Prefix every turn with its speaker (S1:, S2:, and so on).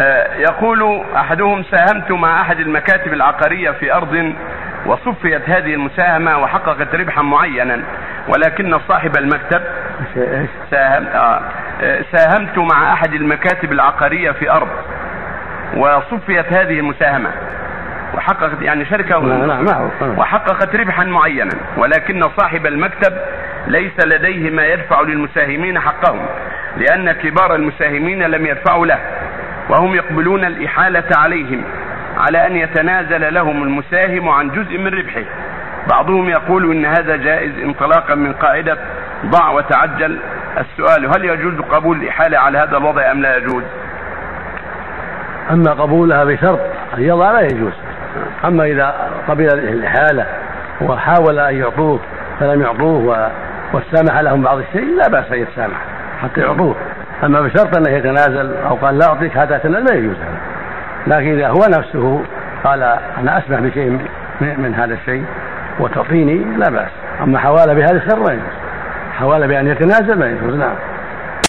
S1: آه، يقول أحدهم ساهمت مع أحد المكاتب العقارية في أرض وصفيت هذه المساهمة وحققت ربحا معينا ولكن صاحب المكتب؟ ساهم آه آه، ساهمت مع أحد المكاتب العقارية في أرض وصفيت هذه المساهمة وحققت يعني شركه. وحققت ربحا معينا ولكن صاحب المكتب ليس لديه ما يدفع للمساهمين حقهم لأن كبار المساهمين لم يدفعوا له وهم يقبلون الإحالة عليهم على أن يتنازل لهم المساهم عن جزء من ربحه. بعضهم يقول إن هذا جائز انطلاقا من قاعدة ضع وتعجل. السؤال هل يجوز قبول الإحالة على هذا الوضع أم لا يجوز؟
S2: أما قبولها بشرط أن يضع لا يجوز. أما إذا قبل الإحالة وحاول أن يعطوه فلم يعطوه و- واستسامح لهم بعض الشيء لا بأس أن يتسامح حتى يعطوه. أما بشرط انه يتنازل أو قال لا أعطيك حتى تنازل لا يجوز هذا. لكن إذا هو نفسه قال أنا أسمح بشيء من, هذا الشيء وتعطيني لا بأس. أما حوالة بهذا الشر لا يجوز. حوالة بأن يتنازل لا يجوز. نعم.